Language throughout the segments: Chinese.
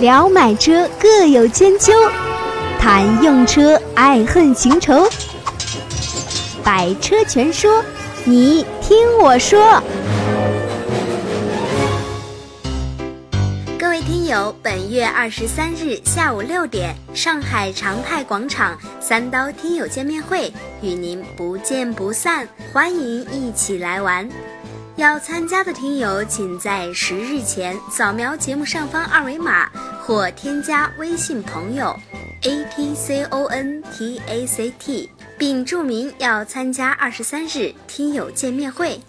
聊买车各有千秋，谈用车爱恨情仇。百车全说，你听我说。各位听友，本月二十三日下午六点，上海长泰广场三刀听友见面会与您不见不散，欢迎一起来玩。要参加的听友，请在十日前扫描节目上方二维码，或添加微信朋友 a t c o n t a c t，并注明要参加二十三日听友见面会。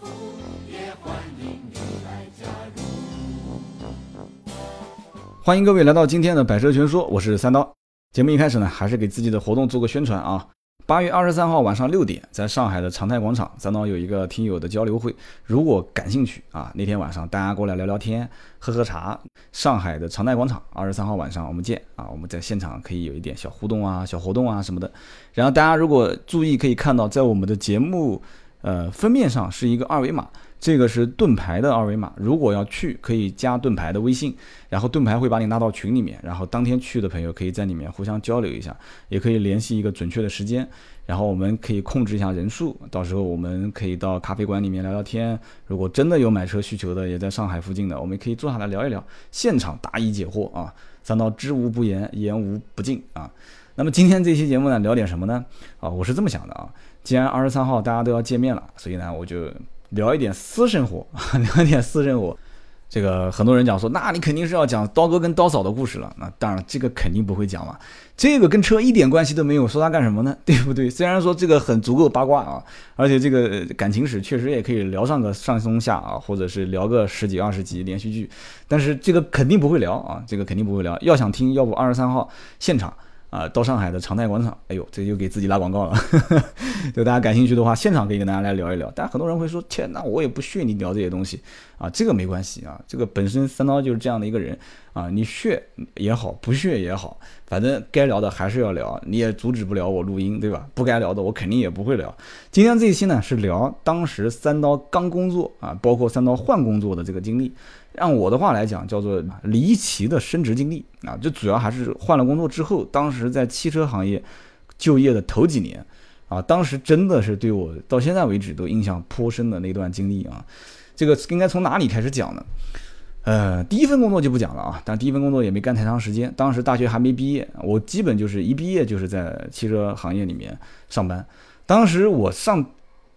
欢迎各位来到今天的百车全说，我是三刀。节目一开始呢，还是给自己的活动做个宣传啊。八月二十三号晚上六点，在上海的长泰广场，三刀有一个听友的交流会。如果感兴趣啊，那天晚上大家过来聊聊天、喝喝茶。上海的长泰广场，二十三号晚上我们见啊！我们在现场可以有一点小互动啊、小活动啊什么的。然后大家如果注意，可以看到在我们的节目呃封面上是一个二维码。这个是盾牌的二维码，如果要去，可以加盾牌的微信，然后盾牌会把你拉到群里面，然后当天去的朋友可以在里面互相交流一下，也可以联系一个准确的时间，然后我们可以控制一下人数，到时候我们可以到咖啡馆里面聊聊天。如果真的有买车需求的，也在上海附近的，我们可以坐下来聊一聊，现场答疑解惑啊，三刀知无不言，言无不尽啊。那么今天这期节目呢，聊点什么呢？啊，我是这么想的啊，既然二十三号大家都要见面了，所以呢，我就。聊一点私生活，聊一点私生活。这个很多人讲说，那你肯定是要讲刀哥跟刀嫂的故事了。那当然，这个肯定不会讲嘛。这个跟车一点关系都没有，说它干什么呢？对不对？虽然说这个很足够八卦啊，而且这个感情史确实也可以聊上个上中下啊，或者是聊个十几二十集连续剧，但是这个肯定不会聊啊，这个肯定不会聊。要想听，要不二十三号现场。啊，到上海的长泰广场，哎呦，这又给自己拉广告了。就大家感兴趣的话，现场可以跟大家来聊一聊。但很多人会说，天，那我也不屑你聊这些东西啊，这个没关系啊，这个本身三刀就是这样的一个人啊，你屑也好，不屑也好，反正该聊的还是要聊，你也阻止不了我录音，对吧？不该聊的我肯定也不会聊。今天这一期呢，是聊当时三刀刚工作啊，包括三刀换工作的这个经历。按我的话来讲，叫做离奇的升职经历啊，就主要还是换了工作之后，当时在汽车行业就业的头几年啊，当时真的是对我到现在为止都印象颇深的那段经历啊。这个应该从哪里开始讲呢？呃，第一份工作就不讲了啊，但第一份工作也没干太长时间，当时大学还没毕业，我基本就是一毕业就是在汽车行业里面上班。当时我上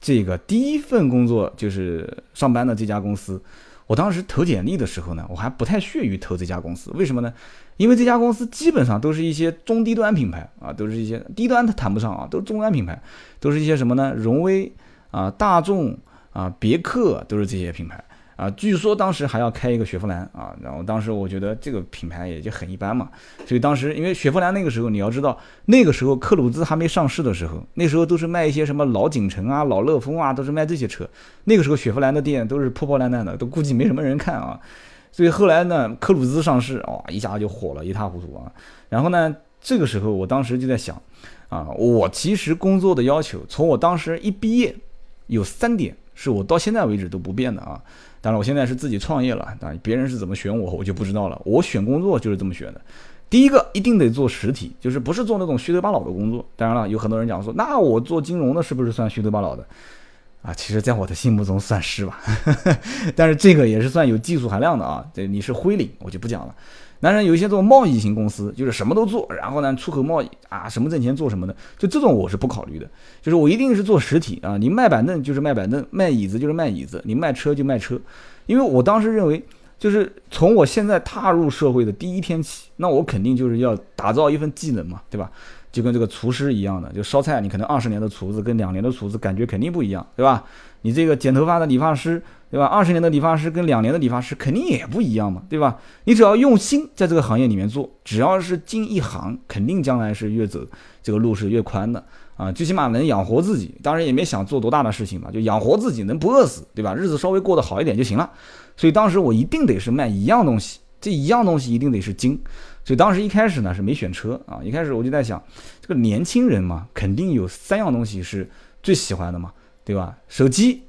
这个第一份工作就是上班的这家公司。我当时投简历的时候呢，我还不太屑于投这家公司，为什么呢？因为这家公司基本上都是一些中低端品牌啊，都是一些低端它谈不上啊，都是中端品牌，都是一些什么呢？荣威啊、大众啊、别克都是这些品牌。啊，据说当时还要开一个雪佛兰啊，然后当时我觉得这个品牌也就很一般嘛，所以当时因为雪佛兰那个时候你要知道，那个时候克鲁兹还没上市的时候，那时候都是卖一些什么老景程啊、老乐风啊，都是卖这些车。那个时候雪佛兰的店都是破破烂烂的，都估计没什么人看啊。所以后来呢，克鲁兹上市，哇，一下就火了一塌糊涂啊。然后呢，这个时候我当时就在想，啊，我其实工作的要求，从我当时一毕业，有三点是我到现在为止都不变的啊。当然，我现在是自己创业了，当然别人是怎么选我，我就不知道了。我选工作就是这么选的。第一个，一定得做实体，就是不是做那种虚头巴脑的工作。当然了，有很多人讲说，那我做金融的是不是算虚头巴脑的？啊，其实在我的心目中算是吧，但是这个也是算有技术含量的啊。这你是灰领，我就不讲了。当然，有一些这种贸易型公司，就是什么都做，然后呢，出口贸易啊，什么挣钱做什么的，就这种我是不考虑的。就是我一定是做实体啊，你卖板凳就是卖板凳，卖椅子就是卖椅子，你卖车就卖车。因为我当时认为，就是从我现在踏入社会的第一天起，那我肯定就是要打造一份技能嘛，对吧？就跟这个厨师一样的，就烧菜，你可能二十年的厨子跟两年的厨子感觉肯定不一样，对吧？你这个剪头发的理发师。对吧？二十年的理发师跟两年的理发师肯定也不一样嘛，对吧？你只要用心在这个行业里面做，只要是进一行，肯定将来是越走这个路是越宽的啊！最起码能养活自己，当然也没想做多大的事情嘛，就养活自己，能不饿死，对吧？日子稍微过得好一点就行了。所以当时我一定得是卖一样东西，这一样东西一定得是精。所以当时一开始呢是没选车啊，一开始我就在想，这个年轻人嘛，肯定有三样东西是最喜欢的嘛，对吧？手机、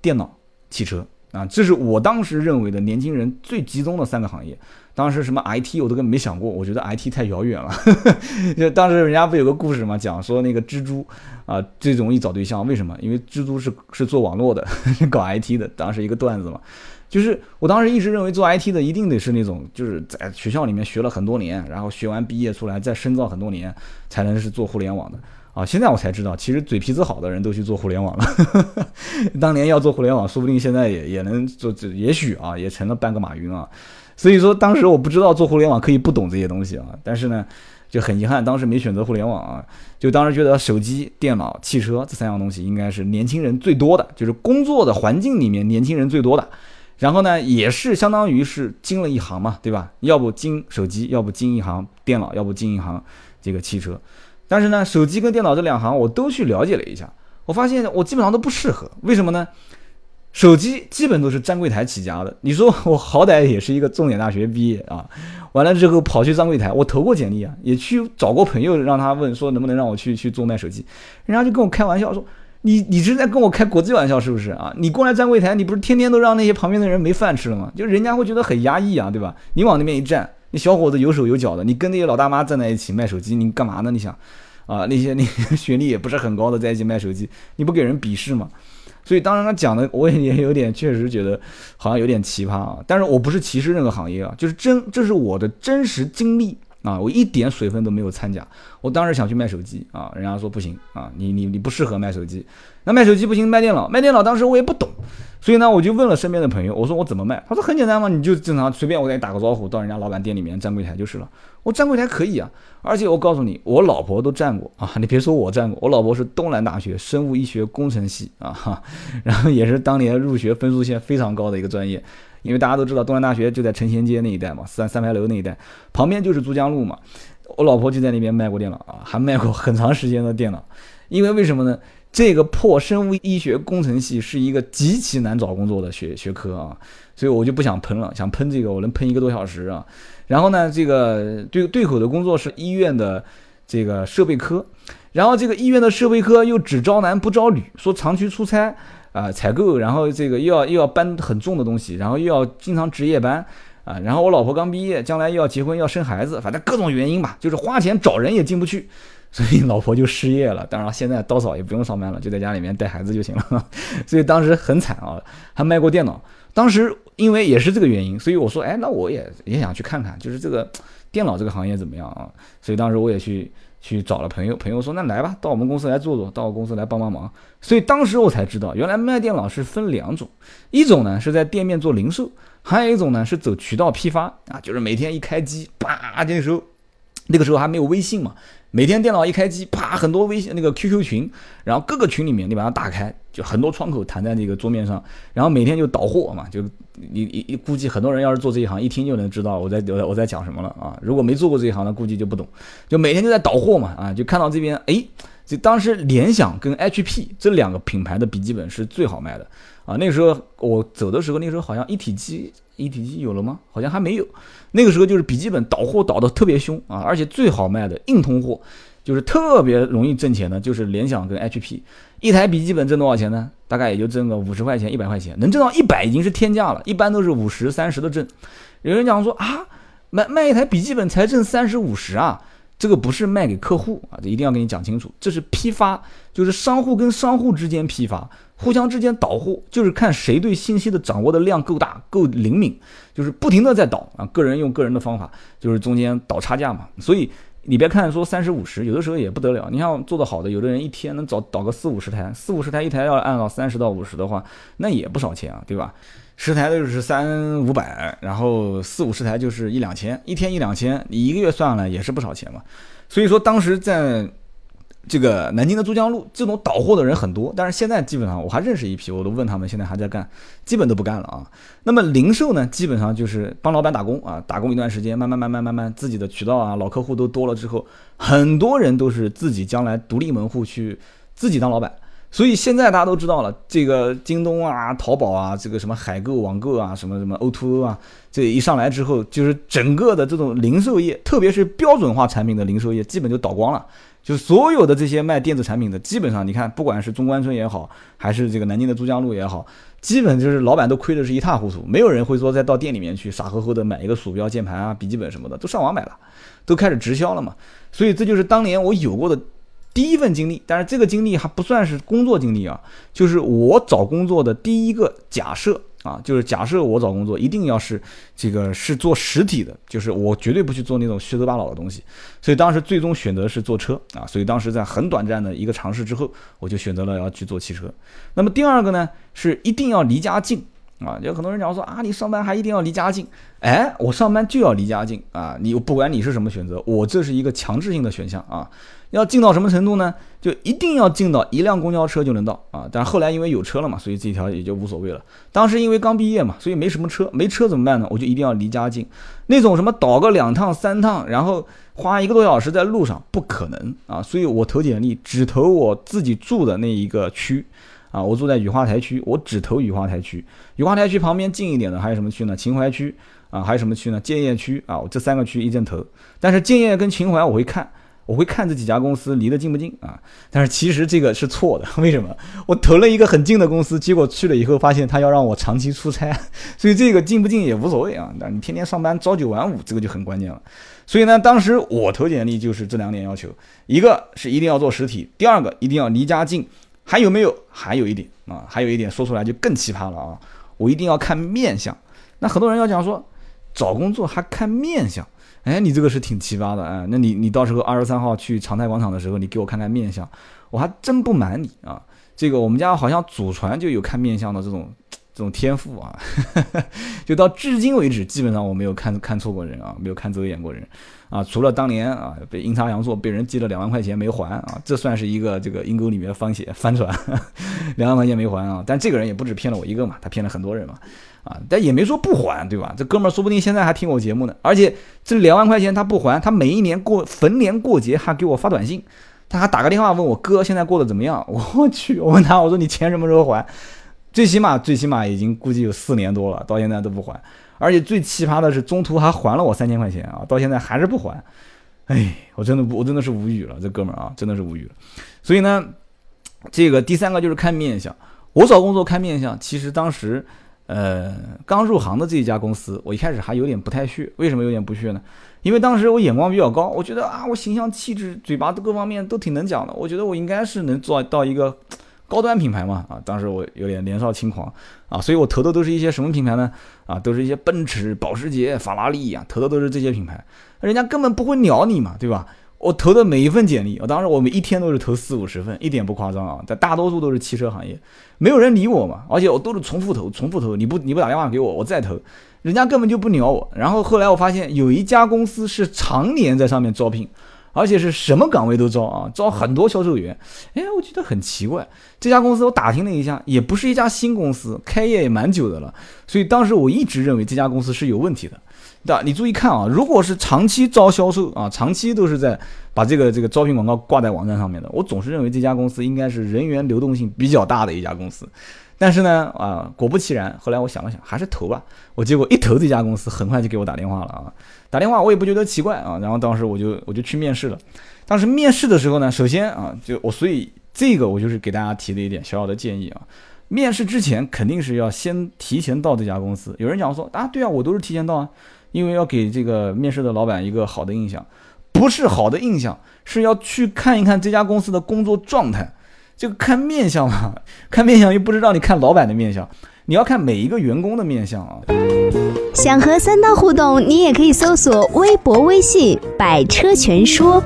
电脑。汽车啊，这是我当时认为的年轻人最集中的三个行业。当时什么 IT 我都根本没想过，我觉得 IT 太遥远了。就当时人家不有个故事嘛，讲说那个蜘蛛啊最容易找对象，为什么？因为蜘蛛是是做网络的，搞 IT 的。当时一个段子嘛，就是我当时一直认为做 IT 的一定得是那种就是在学校里面学了很多年，然后学完毕业出来再深造很多年，才能是做互联网的。啊，现在我才知道，其实嘴皮子好的人都去做互联网了。当年要做互联网，说不定现在也也能做，也许啊，也成了半个马云啊。所以说，当时我不知道做互联网可以不懂这些东西啊。但是呢，就很遗憾，当时没选择互联网啊。就当时觉得手机、电脑、汽车这三样东西应该是年轻人最多的，就是工作的环境里面年轻人最多的。然后呢，也是相当于是经了一行嘛，对吧？要不经手机，要不经一行电脑，要不经一行这个汽车。但是呢，手机跟电脑这两行我都去了解了一下，我发现我基本上都不适合。为什么呢？手机基本都是站柜台起家的。你说 我好歹也是一个重点大学毕业啊，完了之后跑去站柜台，我投过简历啊，也去找过朋友让他问说能不能让我去去做卖手机，人家就跟我开玩笑说，你你是在跟我开国际玩笑是不是啊？你过来站柜台，你不是天天都让那些旁边的人没饭吃了吗？就人家会觉得很压抑啊，对吧？你往那边一站。你小伙子有手有脚的，你跟那些老大妈站在一起卖手机，你干嘛呢？你想，啊，那些那学历也不是很高的在一起卖手机，你不给人鄙视吗？所以当然他讲的我也有点确实觉得好像有点奇葩啊。但是我不是歧视任何行业啊，就是真这是我的真实经历啊，我一点水分都没有掺假。我当时想去卖手机啊，人家说不行啊，你你你不适合卖手机，那卖手机不行，卖电脑，卖电脑当时我也不懂。所以呢，我就问了身边的朋友，我说我怎么卖？他说很简单嘛，你就正常随便我给你打个招呼，到人家老板店里面站柜台就是了。我站柜台可以啊，而且我告诉你，我老婆都站过啊，你别说我站过，我老婆是东南大学生物医学工程系啊，哈，然后也是当年入学分数线非常高的一个专业，因为大家都知道东南大学就在成贤街那一带嘛，三三牌楼那一带，旁边就是珠江路嘛，我老婆就在那边卖过电脑啊，还卖过很长时间的电脑，因为为什么呢？这个破生物医学工程系是一个极其难找工作的学学科啊，所以我就不想喷了，想喷这个我能喷一个多小时啊。然后呢，这个对对口的工作是医院的这个设备科，然后这个医院的设备科又只招男不招女，说长期出差啊采购，然后这个又要又要搬很重的东西，然后又要经常值夜班啊。然后我老婆刚毕业，将来又要结婚要生孩子，反正各种原因吧，就是花钱找人也进不去。所以老婆就失业了，当然现在刀嫂也不用上班了，就在家里面带孩子就行了。所以当时很惨啊，还卖过电脑。当时因为也是这个原因，所以我说，哎，那我也也想去看看，就是这个电脑这个行业怎么样啊？所以当时我也去去找了朋友，朋友说，那来吧，到我们公司来坐坐，到我公司来帮帮忙。所以当时我才知道，原来卖电脑是分两种，一种呢是在店面做零售，还有一种呢是走渠道批发啊，就是每天一开机，叭，那时候那个时候还没有微信嘛。每天电脑一开机，啪，很多微信那个 QQ 群，然后各个群里面你把它打开，就很多窗口弹在那个桌面上，然后每天就倒货嘛，就你你估计很多人要是做这一行，一听就能知道我在我我在讲什么了啊。如果没做过这一行的，估计就不懂。就每天就在倒货嘛，啊，就看到这边，哎，就当时联想跟 HP 这两个品牌的笔记本是最好卖的啊。那个时候我走的时候，那时候好像一体机。一体机有了吗？好像还没有。那个时候就是笔记本倒货倒的特别凶啊，而且最好卖的硬通货，就是特别容易挣钱的，就是联想跟 HP。一台笔记本挣多少钱呢？大概也就挣个五十块钱、一百块钱，能挣到一百已经是天价了。一般都是五十、三十的挣。有人讲说啊，卖卖一台笔记本才挣三十、五十啊。这个不是卖给客户啊，这一定要跟你讲清楚。这是批发，就是商户跟商户之间批发，互相之间倒货，就是看谁对信息的掌握的量够大、够灵敏，就是不停的在倒啊。个人用个人的方法，就是中间倒差价嘛。所以你别看说三十五十，有的时候也不得了。你像做的好的，有的人一天能找倒个四五十台，四五十台一台要按到三十到五十的话，那也不少钱啊，对吧？十台就是三五百，然后四五十台就是一两千，一天一两千，你一个月算下来也是不少钱嘛。所以说当时在这个南京的珠江路，这种倒货的人很多，但是现在基本上我还认识一批，我都问他们现在还在干，基本都不干了啊。那么零售呢，基本上就是帮老板打工啊，打工一段时间，慢慢慢慢慢慢自己的渠道啊，老客户都多了之后，很多人都是自己将来独立门户去自己当老板。所以现在大家都知道了，这个京东啊、淘宝啊、这个什么海购、网购啊、什么什么 O2O 啊，这一上来之后，就是整个的这种零售业，特别是标准化产品的零售业，基本就倒光了。就所有的这些卖电子产品的，基本上你看，不管是中关村也好，还是这个南京的珠江路也好，基本就是老板都亏的是一塌糊涂，没有人会说再到店里面去傻呵呵的买一个鼠标、键盘啊、笔记本什么的，都上网买了，都开始直销了嘛。所以这就是当年我有过的第一份经历，但是这个经历还不算是工作经历啊，就是我找工作的第一个假设。啊，就是假设我找工作一定要是这个是做实体的，就是我绝对不去做那种虚头巴脑的东西。所以当时最终选择是坐车啊，所以当时在很短暂的一个尝试之后，我就选择了要去做汽车。那么第二个呢，是一定要离家近啊。有很多人讲说啊，你上班还一定要离家近？哎，我上班就要离家近啊。你不管你是什么选择，我这是一个强制性的选项啊。要近到什么程度呢？就一定要近到一辆公交车就能到啊！但是后来因为有车了嘛，所以这条也就无所谓了。当时因为刚毕业嘛，所以没什么车，没车怎么办呢？我就一定要离家近。那种什么倒个两趟三趟，然后花一个多小时在路上，不可能啊！所以我投简历只投我自己住的那一个区啊，我住在雨花台区，我只投雨花台区。雨花台区旁边近一点的还有什么区呢？秦淮区啊，还有什么区呢？建业区啊，我这三个区一阵投。但是建业跟秦淮我会看。我会看这几家公司离得近不近啊？但是其实这个是错的，为什么？我投了一个很近的公司，结果去了以后发现他要让我长期出差，所以这个近不近也无所谓啊。但你天天上班朝九晚五，这个就很关键了。所以呢，当时我投简历就是这两点要求：一个是一定要做实体，第二个一定要离家近。还有没有？还有一点啊，还有一点说出来就更奇葩了啊！我一定要看面相。那很多人要讲说，找工作还看面相。哎，你这个是挺奇葩的哎，那你你到时候二十三号去长泰广场的时候，你给我看看面相，我还真不瞒你啊，这个我们家好像祖传就有看面相的这种 这种天赋啊，就到至今为止，基本上我没有看看错过人啊，没有看走眼过人啊，除了当年啊被阴差阳错被人借了两万块钱没还啊，这算是一个这个阴沟里面翻血翻船，两万块钱没还啊，但这个人也不止骗了我一个嘛，他骗了很多人嘛。啊，但也没说不还，对吧？这哥们儿说不定现在还听我节目呢。而且这两万块钱他不还，他每一年过逢年过节还给我发短信，他还打个电话问我哥现在过得怎么样。我去，我问他，我说你钱什么时候还？最起码最起码已经估计有四年多了，到现在都不还。而且最奇葩的是中途还还了我三千块钱啊，到现在还是不还。哎，我真的不，我真的是无语了，这哥们儿啊，真的是无语了。所以呢，这个第三个就是看面相。我找工作看面相，其实当时。呃，刚入行的这一家公司，我一开始还有点不太屑。为什么有点不屑呢？因为当时我眼光比较高，我觉得啊，我形象气质、嘴巴各方面都挺能讲的。我觉得我应该是能做到一个高端品牌嘛。啊，当时我有点年少轻狂啊，所以我投的都是一些什么品牌呢？啊，都是一些奔驰、保时捷、法拉利啊，投的都是这些品牌。人家根本不会鸟你嘛，对吧？我投的每一份简历，我当时我们一天都是投四五十份，一点不夸张啊。但大多数都是汽车行业，没有人理我嘛。而且我都是重复投，重复投。你不你不打电话给我，我再投，人家根本就不鸟我。然后后来我发现有一家公司是常年在上面招聘，而且是什么岗位都招啊，招很多销售员。哎，我觉得很奇怪。这家公司我打听了一下，也不是一家新公司，开业也蛮久的了。所以当时我一直认为这家公司是有问题的。对吧？你注意看啊，如果是长期招销售啊，长期都是在把这个这个招聘广告挂在网站上面的，我总是认为这家公司应该是人员流动性比较大的一家公司。但是呢，啊，果不其然，后来我想了想，还是投吧。我结果一投这家公司，很快就给我打电话了啊！打电话我也不觉得奇怪啊，然后当时我就我就去面试了。当时面试的时候呢，首先啊，就我所以这个我就是给大家提的一点小小的建议啊，面试之前肯定是要先提前到这家公司。有人讲说啊，对啊，我都是提前到啊。因为要给这个面试的老板一个好的印象，不是好的印象，是要去看一看这家公司的工作状态。这个看面相嘛，看面相又不知道你看老板的面相，你要看每一个员工的面相啊。想和三刀互动，你也可以搜索微博、微信“百车全说”。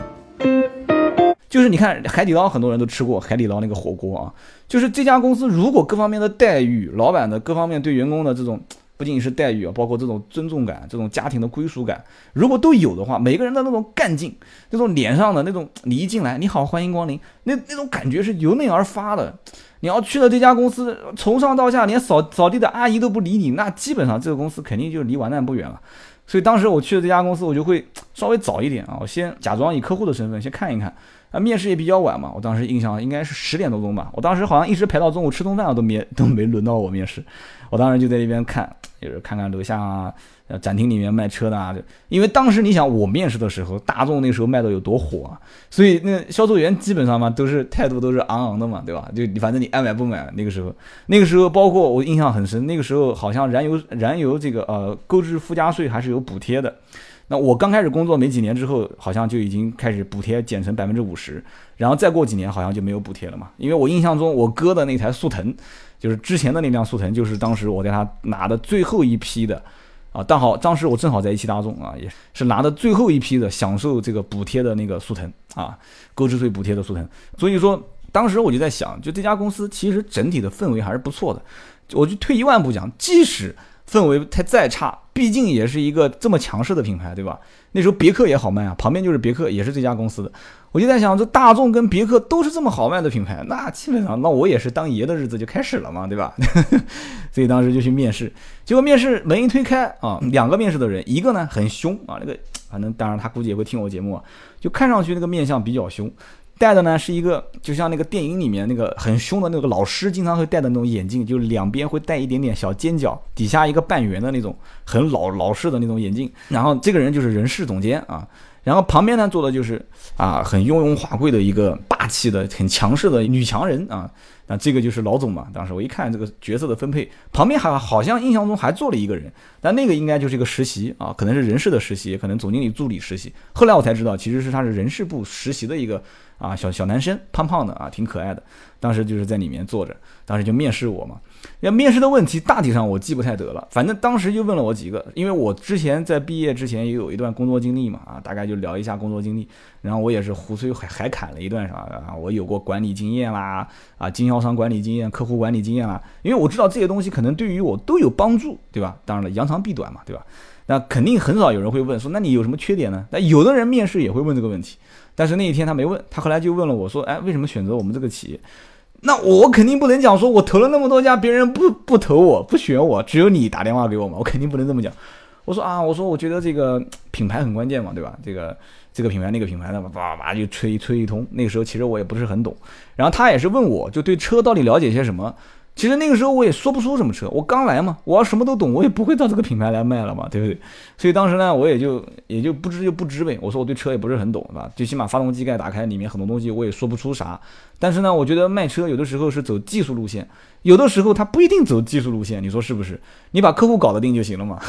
就是你看海底捞，很多人都吃过海底捞那个火锅啊。就是这家公司如果各方面的待遇，老板的各方面对员工的这种。不仅仅是待遇啊，包括这种尊重感、这种家庭的归属感，如果都有的话，每个人的那种干劲、那种脸上的那种，你一进来，你好，欢迎光临，那那种感觉是由内而发的。你要去了这家公司，从上到下连扫扫地的阿姨都不理你，那基本上这个公司肯定就离完蛋不远了。所以当时我去了这家公司，我就会稍微早一点啊，我先假装以客户的身份先看一看。啊，面试也比较晚嘛，我当时印象应该是十点多钟吧。我当时好像一直排到中午吃顿饭，都没都没轮到我面试。我当时就在那边看，就是看看楼下啊，展厅里面卖车的啊。因为当时你想，我面试的时候，大众那时候卖的有多火啊，所以那销售员基本上嘛都是态度都是昂昂的嘛，对吧？就反正你爱买不买。那个时候，那个时候包括我印象很深，那个时候好像燃油燃油这个呃购置附加税还是有补贴的。那我刚开始工作没几年之后，好像就已经开始补贴减成百分之五十，然后再过几年好像就没有补贴了嘛。因为我印象中我哥的那台速腾，就是之前的那辆速腾，就是当时我在他拿的最后一批的，啊，但好当时我正好在一汽大众啊，也是拿的最后一批的享受这个补贴的那个速腾啊，购置税补贴的速腾。所以说当时我就在想，就这家公司其实整体的氛围还是不错的。我就退一万步讲，即使氛围太再差，毕竟也是一个这么强势的品牌，对吧？那时候别克也好卖啊，旁边就是别克，也是这家公司的。我就在想，这大众跟别克都是这么好卖的品牌，那基本上，那我也是当爷的日子就开始了嘛，对吧？所以当时就去面试，结果面试门一推开啊，两个面试的人，一个呢很凶啊，那个反正当然他估计也会听我节目啊，就看上去那个面相比较凶。戴的呢是一个，就像那个电影里面那个很凶的那个老师经常会戴的那种眼镜，就两边会带一点点小尖角，底下一个半圆的那种很老老式的那种眼镜。然后这个人就是人事总监啊，然后旁边呢坐的就是啊很雍容华贵的一个霸气的很强势的女强人啊。那这个就是老总嘛。当时我一看这个角色的分配，旁边还好像印象中还坐了一个人，但那个应该就是一个实习啊，可能是人事的实习，可能总经理助理实习。后来我才知道，其实是他是人事部实习的一个。啊，小小男生，胖胖的啊，挺可爱的。当时就是在里面坐着，当时就面试我嘛。要面试的问题大体上我记不太得了，反正当时就问了我几个，因为我之前在毕业之前也有一段工作经历嘛，啊，大概就聊一下工作经历。然后我也是胡吹海海侃了一段啥的啊，我有过管理经验啦，啊，经销商管理经验、客户管理经验啦。因为我知道这些东西可能对于我都有帮助，对吧？当然了，扬长避短嘛，对吧？那肯定很少有人会问说，那你有什么缺点呢？那有的人面试也会问这个问题。但是那一天他没问，他后来就问了我说：“哎，为什么选择我们这个企业？”那我肯定不能讲说，我投了那么多家，别人不不投我，不选我，只有你打电话给我嘛，我肯定不能这么讲。我说啊，我说我觉得这个品牌很关键嘛，对吧？这个这个品牌那个品牌的叭叭叭就吹吹一通。那个时候其实我也不是很懂，然后他也是问我就对车到底了解些什么。其实那个时候我也说不出什么车，我刚来嘛，我要什么都懂，我也不会到这个品牌来卖了嘛，对不对？所以当时呢，我也就也就不知就不知呗。我说我对车也不是很懂，是吧？最起码发动机盖打开，里面很多东西我也说不出啥。但是呢，我觉得卖车有的时候是走技术路线，有的时候他不一定走技术路线，你说是不是？你把客户搞得定就行了嘛。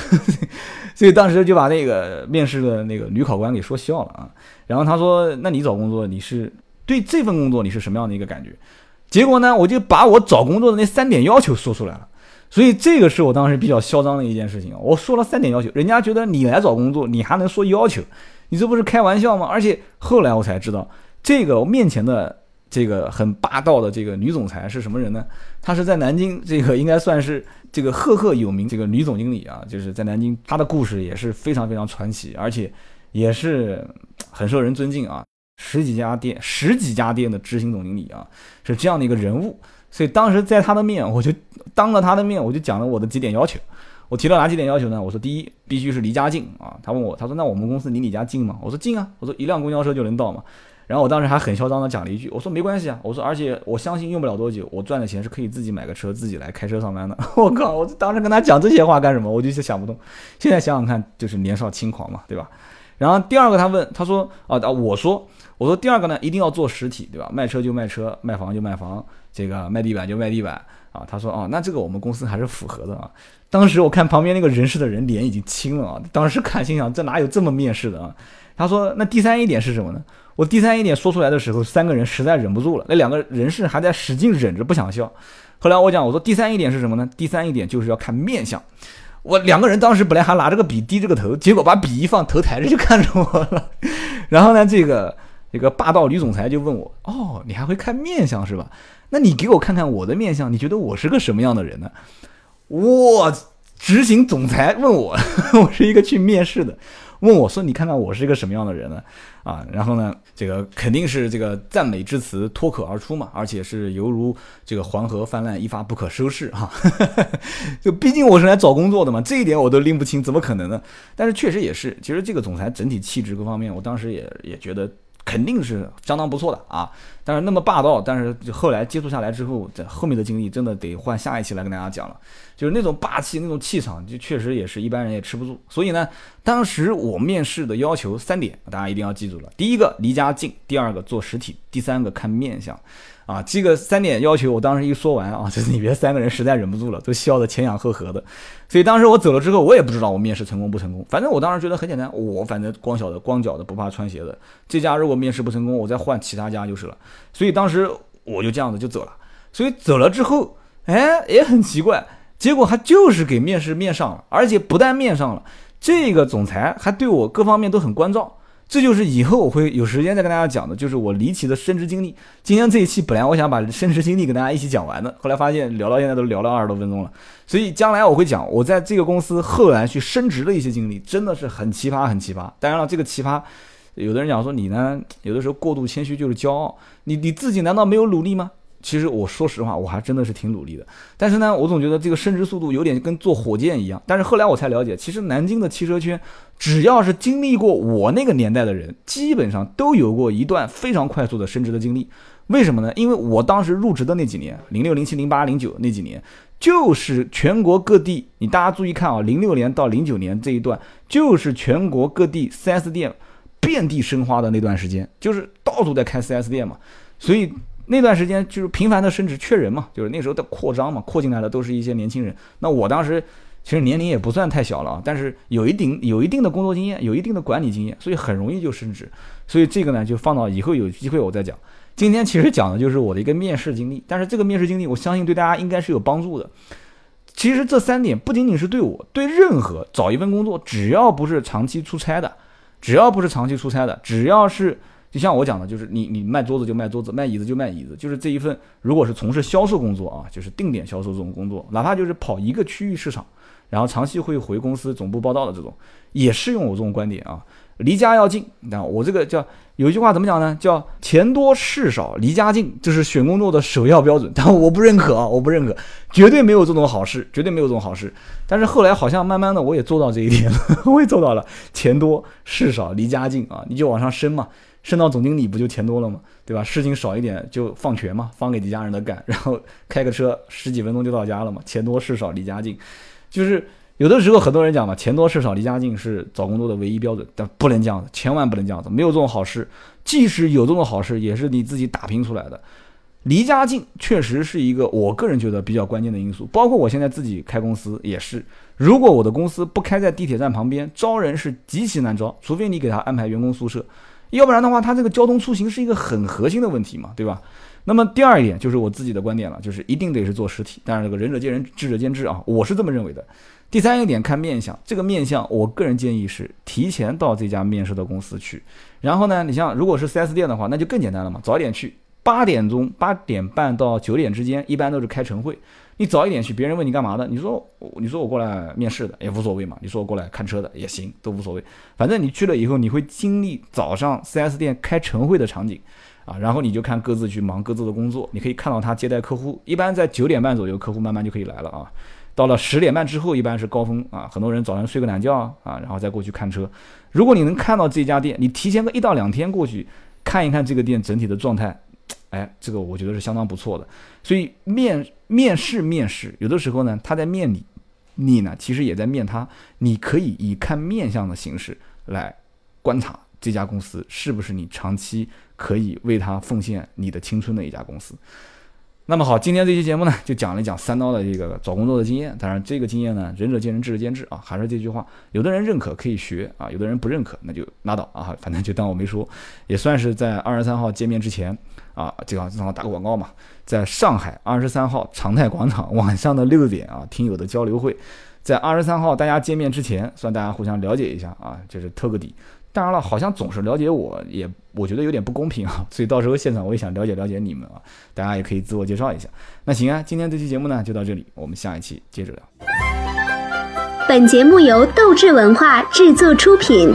所以当时就把那个面试的那个女考官给说笑了啊。然后他说：“那你找工作，你是对这份工作你是什么样的一个感觉？”结果呢，我就把我找工作的那三点要求说出来了，所以这个是我当时比较嚣张的一件事情。我说了三点要求，人家觉得你来找工作，你还能说要求，你这不是开玩笑吗？而且后来我才知道，这个我面前的这个很霸道的这个女总裁是什么人呢？她是在南京这个应该算是这个赫赫有名这个女总经理啊，就是在南京，她的故事也是非常非常传奇，而且也是很受人尊敬啊。十几家店，十几家店的执行总经理啊，是这样的一个人物。所以当时在他的面，我就当着他的面，我就讲了我的几点要求。我提了哪几点要求呢？我说第一，必须是离家近啊。他问我，他说那我们公司离你家近吗？我说近啊。我说一辆公交车就能到嘛。然后我当时还很嚣张的讲了一句，我说没关系啊。我说而且我相信用不了多久，我赚的钱是可以自己买个车，自己来开车上班的。我靠，我当时跟他讲这些话干什么？我就想不通。现在想想看，就是年少轻狂嘛，对吧？然后第二个他问，他说啊，我说。我说第二个呢，一定要做实体，对吧？卖车就卖车，卖房就卖房，这个卖地板就卖地板啊。他说哦，那这个我们公司还是符合的啊。当时我看旁边那个人事的人脸已经青了啊。当时看心想，这哪有这么面试的啊？他说那第三一点是什么呢？我第三一点说出来的时候，三个人实在忍不住了，那两个人事还在使劲忍着不想笑。后来我讲，我说第三一点是什么呢？第三一点就是要看面相。我两个人当时本来还拿着个笔低着个头，结果把笔一放，头抬着就看着我了。然后呢，这个。这个霸道女总裁就问我：“哦，你还会看面相是吧？那你给我看看我的面相，你觉得我是个什么样的人呢？”我执行总裁问我，我是一个去面试的，问我说：“你看看我是一个什么样的人呢？”啊，然后呢，这个肯定是这个赞美之词脱口而出嘛，而且是犹如这个黄河泛滥，一发不可收拾哈。就毕竟我是来找工作的嘛，这一点我都拎不清，怎么可能呢？但是确实也是，其实这个总裁整体气质各方面，我当时也也觉得。肯定是相当不错的啊，但是那么霸道，但是后来接触下来之后，在后面的经历真的得换下一期来跟大家讲了。就是那种霸气、那种气场，就确实也是一般人也吃不住。所以呢，当时我面试的要求三点，大家一定要记住了：第一个离家近，第二个做实体，第三个看面相。啊，这个三点要求我当时一说完啊，这里边三个人实在忍不住了，都笑得前仰后合的。所以当时我走了之后，我也不知道我面试成功不成功。反正我当时觉得很简单，我反正光脚的光脚的不怕穿鞋的。这家如果面试不成功，我再换其他家就是了。所以当时我就这样子就走了。所以走了之后，哎，也很奇怪，结果他就是给面试面上了，而且不但面上了，这个总裁还对我各方面都很关照。这就是以后我会有时间再跟大家讲的，就是我离奇的升职经历。今天这一期本来我想把升职经历跟大家一起讲完的，后来发现聊到现在都聊了二十多分钟了，所以将来我会讲我在这个公司后来去升职的一些经历，真的是很奇葩，很奇葩。当然了，这个奇葩，有的人讲说你呢，有的时候过度谦虚就是骄傲，你你自己难道没有努力吗？其实我说实话，我还真的是挺努力的。但是呢，我总觉得这个升职速度有点跟坐火箭一样。但是后来我才了解，其实南京的汽车圈，只要是经历过我那个年代的人，基本上都有过一段非常快速的升职的经历。为什么呢？因为我当时入职的那几年，零六、零七、零八、零九那几年，就是全国各地，你大家注意看啊，零六年到零九年这一段，就是全国各地 4S 店遍地生花的那段时间，就是到处在开 4S 店嘛，所以。那段时间就是频繁的升职缺人嘛，就是那时候的扩张嘛，扩进来的都是一些年轻人。那我当时其实年龄也不算太小了啊，但是有一定有一定的工作经验，有一定的管理经验，所以很容易就升职。所以这个呢，就放到以后有机会我再讲。今天其实讲的就是我的一个面试经历，但是这个面试经历我相信对大家应该是有帮助的。其实这三点不仅仅是对我，对任何找一份工作，只要不是长期出差的，只要不是长期出差的，只要是。就像我讲的，就是你你卖桌子就卖桌子，卖椅子就卖椅子，就是这一份，如果是从事销售工作啊，就是定点销售这种工作，哪怕就是跑一个区域市场，然后长期会回公司总部报道的这种，也适用我这种观点啊。离家要近，那我这个叫有一句话怎么讲呢？叫钱多事少离家近，这是选工作的首要标准。但我不认可啊，我不认可，绝对没有这种好事，绝对没有这种好事。但是后来好像慢慢的我也做到这一点了，我也做到了，钱多事少离家近啊，你就往上升嘛。升到总经理不就钱多了吗？对吧？事情少一点就放权嘛，放给底下人的干，然后开个车十几分钟就到家了嘛。钱多事少离家近，就是有的时候很多人讲嘛，钱多事少离家近是找工作的唯一标准，但不能这样子，千万不能这样子，没有这种好事。即使有这种好事，也是你自己打拼出来的。离家近确实是一个我个人觉得比较关键的因素，包括我现在自己开公司也是，如果我的公司不开在地铁站旁边，招人是极其难招，除非你给他安排员工宿舍。要不然的话，他这个交通出行是一个很核心的问题嘛，对吧？那么第二一点就是我自己的观点了，就是一定得是做实体，但是这个仁者见仁，智者见智啊，我是这么认为的。第三一点看面相，这个面相我个人建议是提前到这家面试的公司去，然后呢，你像如果是 4S 店的话，那就更简单了嘛，早点去，八点钟八点半到九点之间，一般都是开晨会。你早一点去，别人问你干嘛的，你说你说我过来面试的也无所谓嘛，你说我过来看车的也行，都无所谓。反正你去了以后，你会经历早上 4S 店开晨会的场景，啊，然后你就看各自去忙各自的工作。你可以看到他接待客户，一般在九点半左右，客户慢慢就可以来了啊。到了十点半之后，一般是高峰啊，很多人早上睡个懒觉啊，然后再过去看车。如果你能看到这家店，你提前个一到两天过去看一看这个店整体的状态。哎，这个我觉得是相当不错的。所以面面试面试，有的时候呢，他在面你，你呢其实也在面他。你可以以看面相的形式来观察这家公司是不是你长期可以为他奉献你的青春的一家公司。那么好，今天这期节目呢，就讲了讲三刀的这个找工作的经验。当然，这个经验呢，仁者见仁，智者见智啊。还是这句话，有的人认可可以学啊，有的人不认可那就拉倒啊，反正就当我没说。也算是在二十三号见面之前啊，这个正好打个广告嘛，在上海二十三号长泰广场晚上的六点啊，听友的交流会，在二十三号大家见面之前，算大家互相了解一下啊，就是透个底。当然了，好像总是了解我，也我觉得有点不公平啊，所以到时候现场我也想了解了解你们啊，大家也可以自我介绍一下。那行啊，今天这期节目呢就到这里，我们下一期接着聊。本节目由斗志文化制作出品。